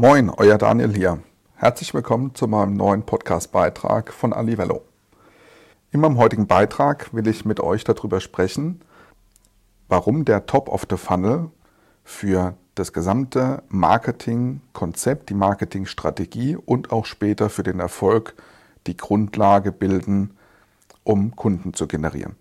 Moin, euer Daniel hier. Herzlich willkommen zu meinem neuen Podcast-Beitrag von Alivello. In meinem heutigen Beitrag will ich mit euch darüber sprechen, warum der Top of the Funnel für das gesamte Marketingkonzept, die Marketingstrategie und auch später für den Erfolg die Grundlage bilden, um Kunden zu generieren.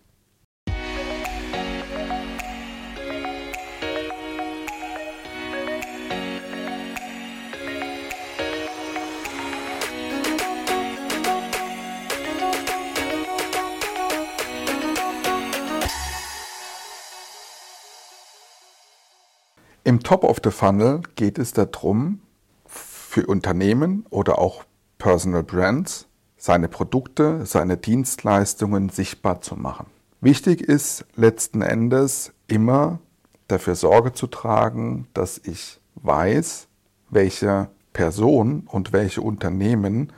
Im Top of the Funnel geht es darum, für Unternehmen oder auch Personal Brands seine Produkte, seine Dienstleistungen sichtbar zu machen. Wichtig ist letzten Endes immer dafür Sorge zu tragen, dass ich weiß, welche Person und welche Unternehmen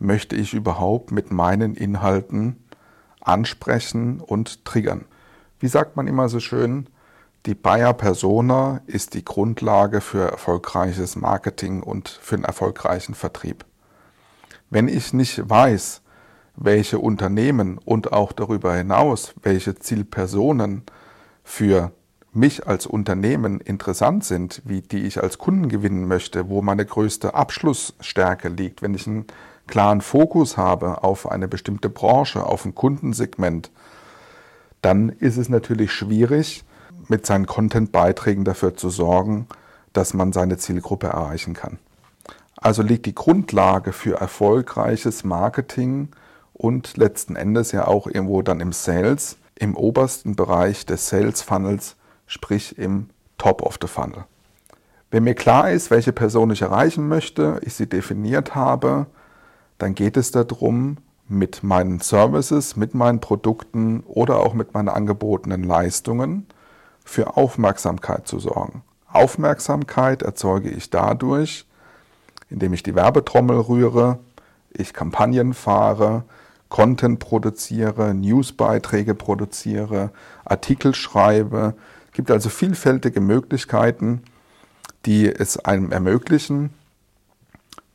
möchte ich überhaupt mit meinen Inhalten ansprechen und triggern. Wie sagt man immer so schön, die Bayer Persona ist die Grundlage für erfolgreiches Marketing und für einen erfolgreichen Vertrieb. Wenn ich nicht weiß, welche Unternehmen und auch darüber hinaus, welche Zielpersonen für mich als Unternehmen interessant sind, wie die ich als Kunden gewinnen möchte, wo meine größte Abschlussstärke liegt, wenn ich einen klaren Fokus habe auf eine bestimmte Branche, auf ein Kundensegment, dann ist es natürlich schwierig, mit seinen Content-Beiträgen dafür zu sorgen, dass man seine Zielgruppe erreichen kann. Also liegt die Grundlage für erfolgreiches Marketing und letzten Endes ja auch irgendwo dann im Sales, im obersten Bereich des Sales Funnels, sprich im Top of the Funnel. Wenn mir klar ist, welche Person ich erreichen möchte, ich sie definiert habe, dann geht es darum, mit meinen Services, mit meinen Produkten oder auch mit meinen angebotenen Leistungen für Aufmerksamkeit zu sorgen. Aufmerksamkeit erzeuge ich dadurch, indem ich die Werbetrommel rühre, ich Kampagnen fahre, Content produziere, Newsbeiträge produziere, Artikel schreibe. Es gibt also vielfältige Möglichkeiten, die es einem ermöglichen,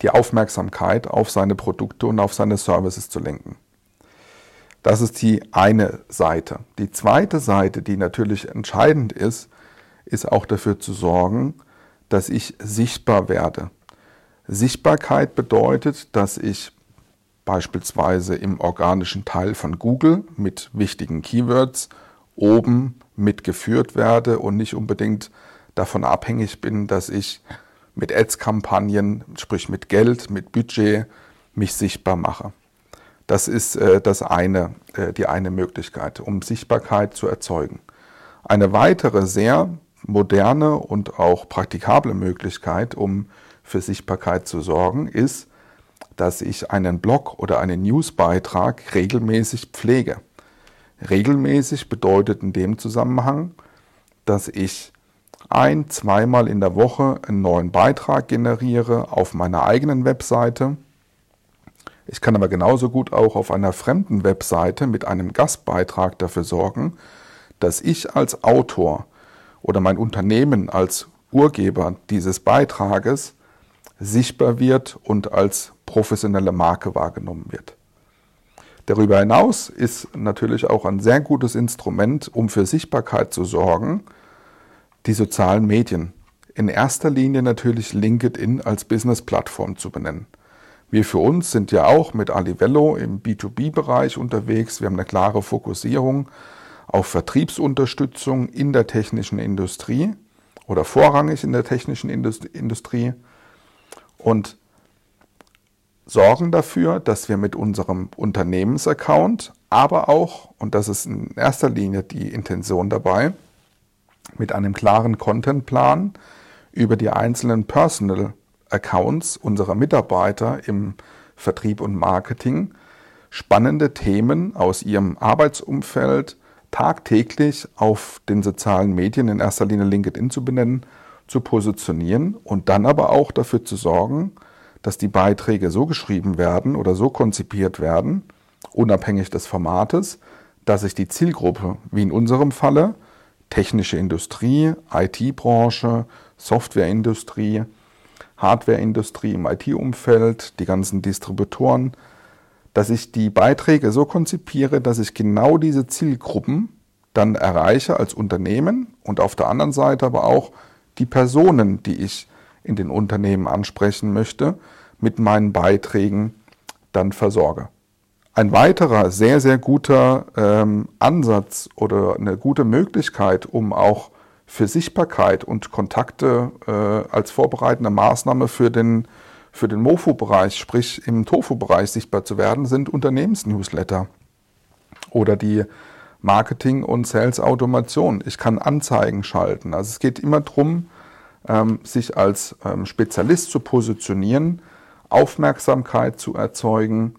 die Aufmerksamkeit auf seine Produkte und auf seine Services zu lenken. Das ist die eine Seite. Die zweite Seite, die natürlich entscheidend ist, ist auch dafür zu sorgen, dass ich sichtbar werde. Sichtbarkeit bedeutet, dass ich beispielsweise im organischen Teil von Google mit wichtigen Keywords oben mitgeführt werde und nicht unbedingt davon abhängig bin, dass ich mit Ads-Kampagnen, sprich mit Geld, mit Budget, mich sichtbar mache. Das ist äh, das eine, äh, die eine Möglichkeit, um Sichtbarkeit zu erzeugen. Eine weitere sehr moderne und auch praktikable Möglichkeit, um für Sichtbarkeit zu sorgen, ist, dass ich einen Blog oder einen Newsbeitrag regelmäßig pflege. Regelmäßig bedeutet in dem Zusammenhang, dass ich ein, zweimal in der Woche einen neuen Beitrag generiere auf meiner eigenen Webseite ich kann aber genauso gut auch auf einer fremden Webseite mit einem Gastbeitrag dafür sorgen, dass ich als Autor oder mein Unternehmen als Urgeber dieses Beitrages sichtbar wird und als professionelle Marke wahrgenommen wird. Darüber hinaus ist natürlich auch ein sehr gutes Instrument, um für Sichtbarkeit zu sorgen, die sozialen Medien. In erster Linie natürlich LinkedIn als Business-Plattform zu benennen. Wir für uns sind ja auch mit Alivello im B2B-Bereich unterwegs. Wir haben eine klare Fokussierung auf Vertriebsunterstützung in der technischen Industrie oder vorrangig in der technischen Industrie und sorgen dafür, dass wir mit unserem Unternehmensaccount, aber auch, und das ist in erster Linie die Intention dabei, mit einem klaren Contentplan über die einzelnen Personal Accounts unserer Mitarbeiter im Vertrieb und Marketing spannende Themen aus ihrem Arbeitsumfeld tagtäglich auf den sozialen Medien, in erster Linie LinkedIn zu benennen, zu positionieren und dann aber auch dafür zu sorgen, dass die Beiträge so geschrieben werden oder so konzipiert werden, unabhängig des Formates, dass sich die Zielgruppe, wie in unserem Falle, technische Industrie, IT-Branche, Softwareindustrie, Hardwareindustrie, im IT-Umfeld, die ganzen Distributoren, dass ich die Beiträge so konzipiere, dass ich genau diese Zielgruppen dann erreiche als Unternehmen und auf der anderen Seite aber auch die Personen, die ich in den Unternehmen ansprechen möchte, mit meinen Beiträgen dann versorge. Ein weiterer sehr, sehr guter ähm, Ansatz oder eine gute Möglichkeit, um auch für Sichtbarkeit und Kontakte äh, als vorbereitende Maßnahme für den, für den MOFU-Bereich, sprich im TOFU-Bereich sichtbar zu werden, sind Unternehmensnewsletter oder die Marketing- und Sales-Automation. Ich kann Anzeigen schalten. Also es geht immer darum, ähm, sich als ähm, Spezialist zu positionieren, Aufmerksamkeit zu erzeugen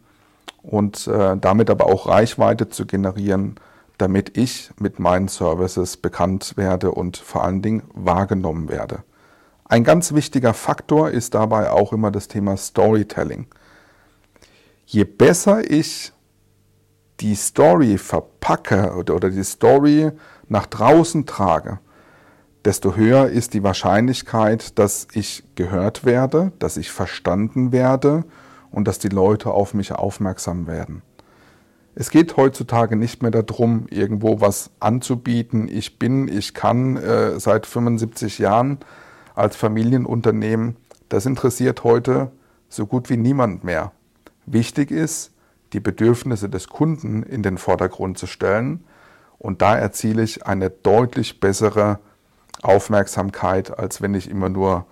und äh, damit aber auch Reichweite zu generieren, damit ich mit meinen Services bekannt werde und vor allen Dingen wahrgenommen werde. Ein ganz wichtiger Faktor ist dabei auch immer das Thema Storytelling. Je besser ich die Story verpacke oder, die Story nach draußen trage, desto höher ist die Wahrscheinlichkeit, dass ich gehört werde, dass ich verstanden werde und dass die Leute auf mich aufmerksam werden. Es geht heutzutage nicht mehr darum, irgendwo was anzubieten. Ich bin, ich kann äh, seit 75 Jahren als Familienunternehmen. Das interessiert heute so gut wie niemand mehr. Wichtig ist, die Bedürfnisse des Kunden in den Vordergrund zu stellen. Und da erziele ich eine deutlich bessere Aufmerksamkeit, als wenn ich immer nur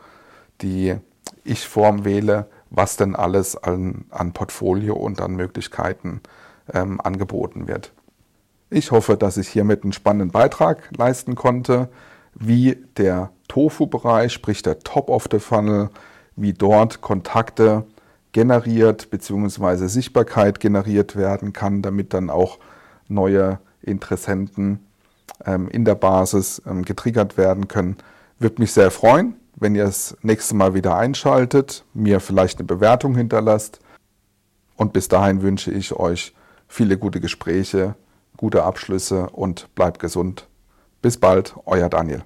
die Ich-Form wähle, was denn alles an, an Portfolio und an Möglichkeiten ähm, angeboten wird. Ich hoffe, dass ich hiermit einen spannenden Beitrag leisten konnte, wie der Tofu-Bereich, sprich der Top of the Funnel, wie dort Kontakte generiert bzw. Sichtbarkeit generiert werden kann, damit dann auch neue Interessenten ähm, in der Basis ähm, getriggert werden können. Würde mich sehr freuen, wenn ihr das nächste Mal wieder einschaltet, mir vielleicht eine Bewertung hinterlasst. Und bis dahin wünsche ich euch viele gute Gespräche, gute Abschlüsse und bleibt gesund. Bis bald, euer Daniel.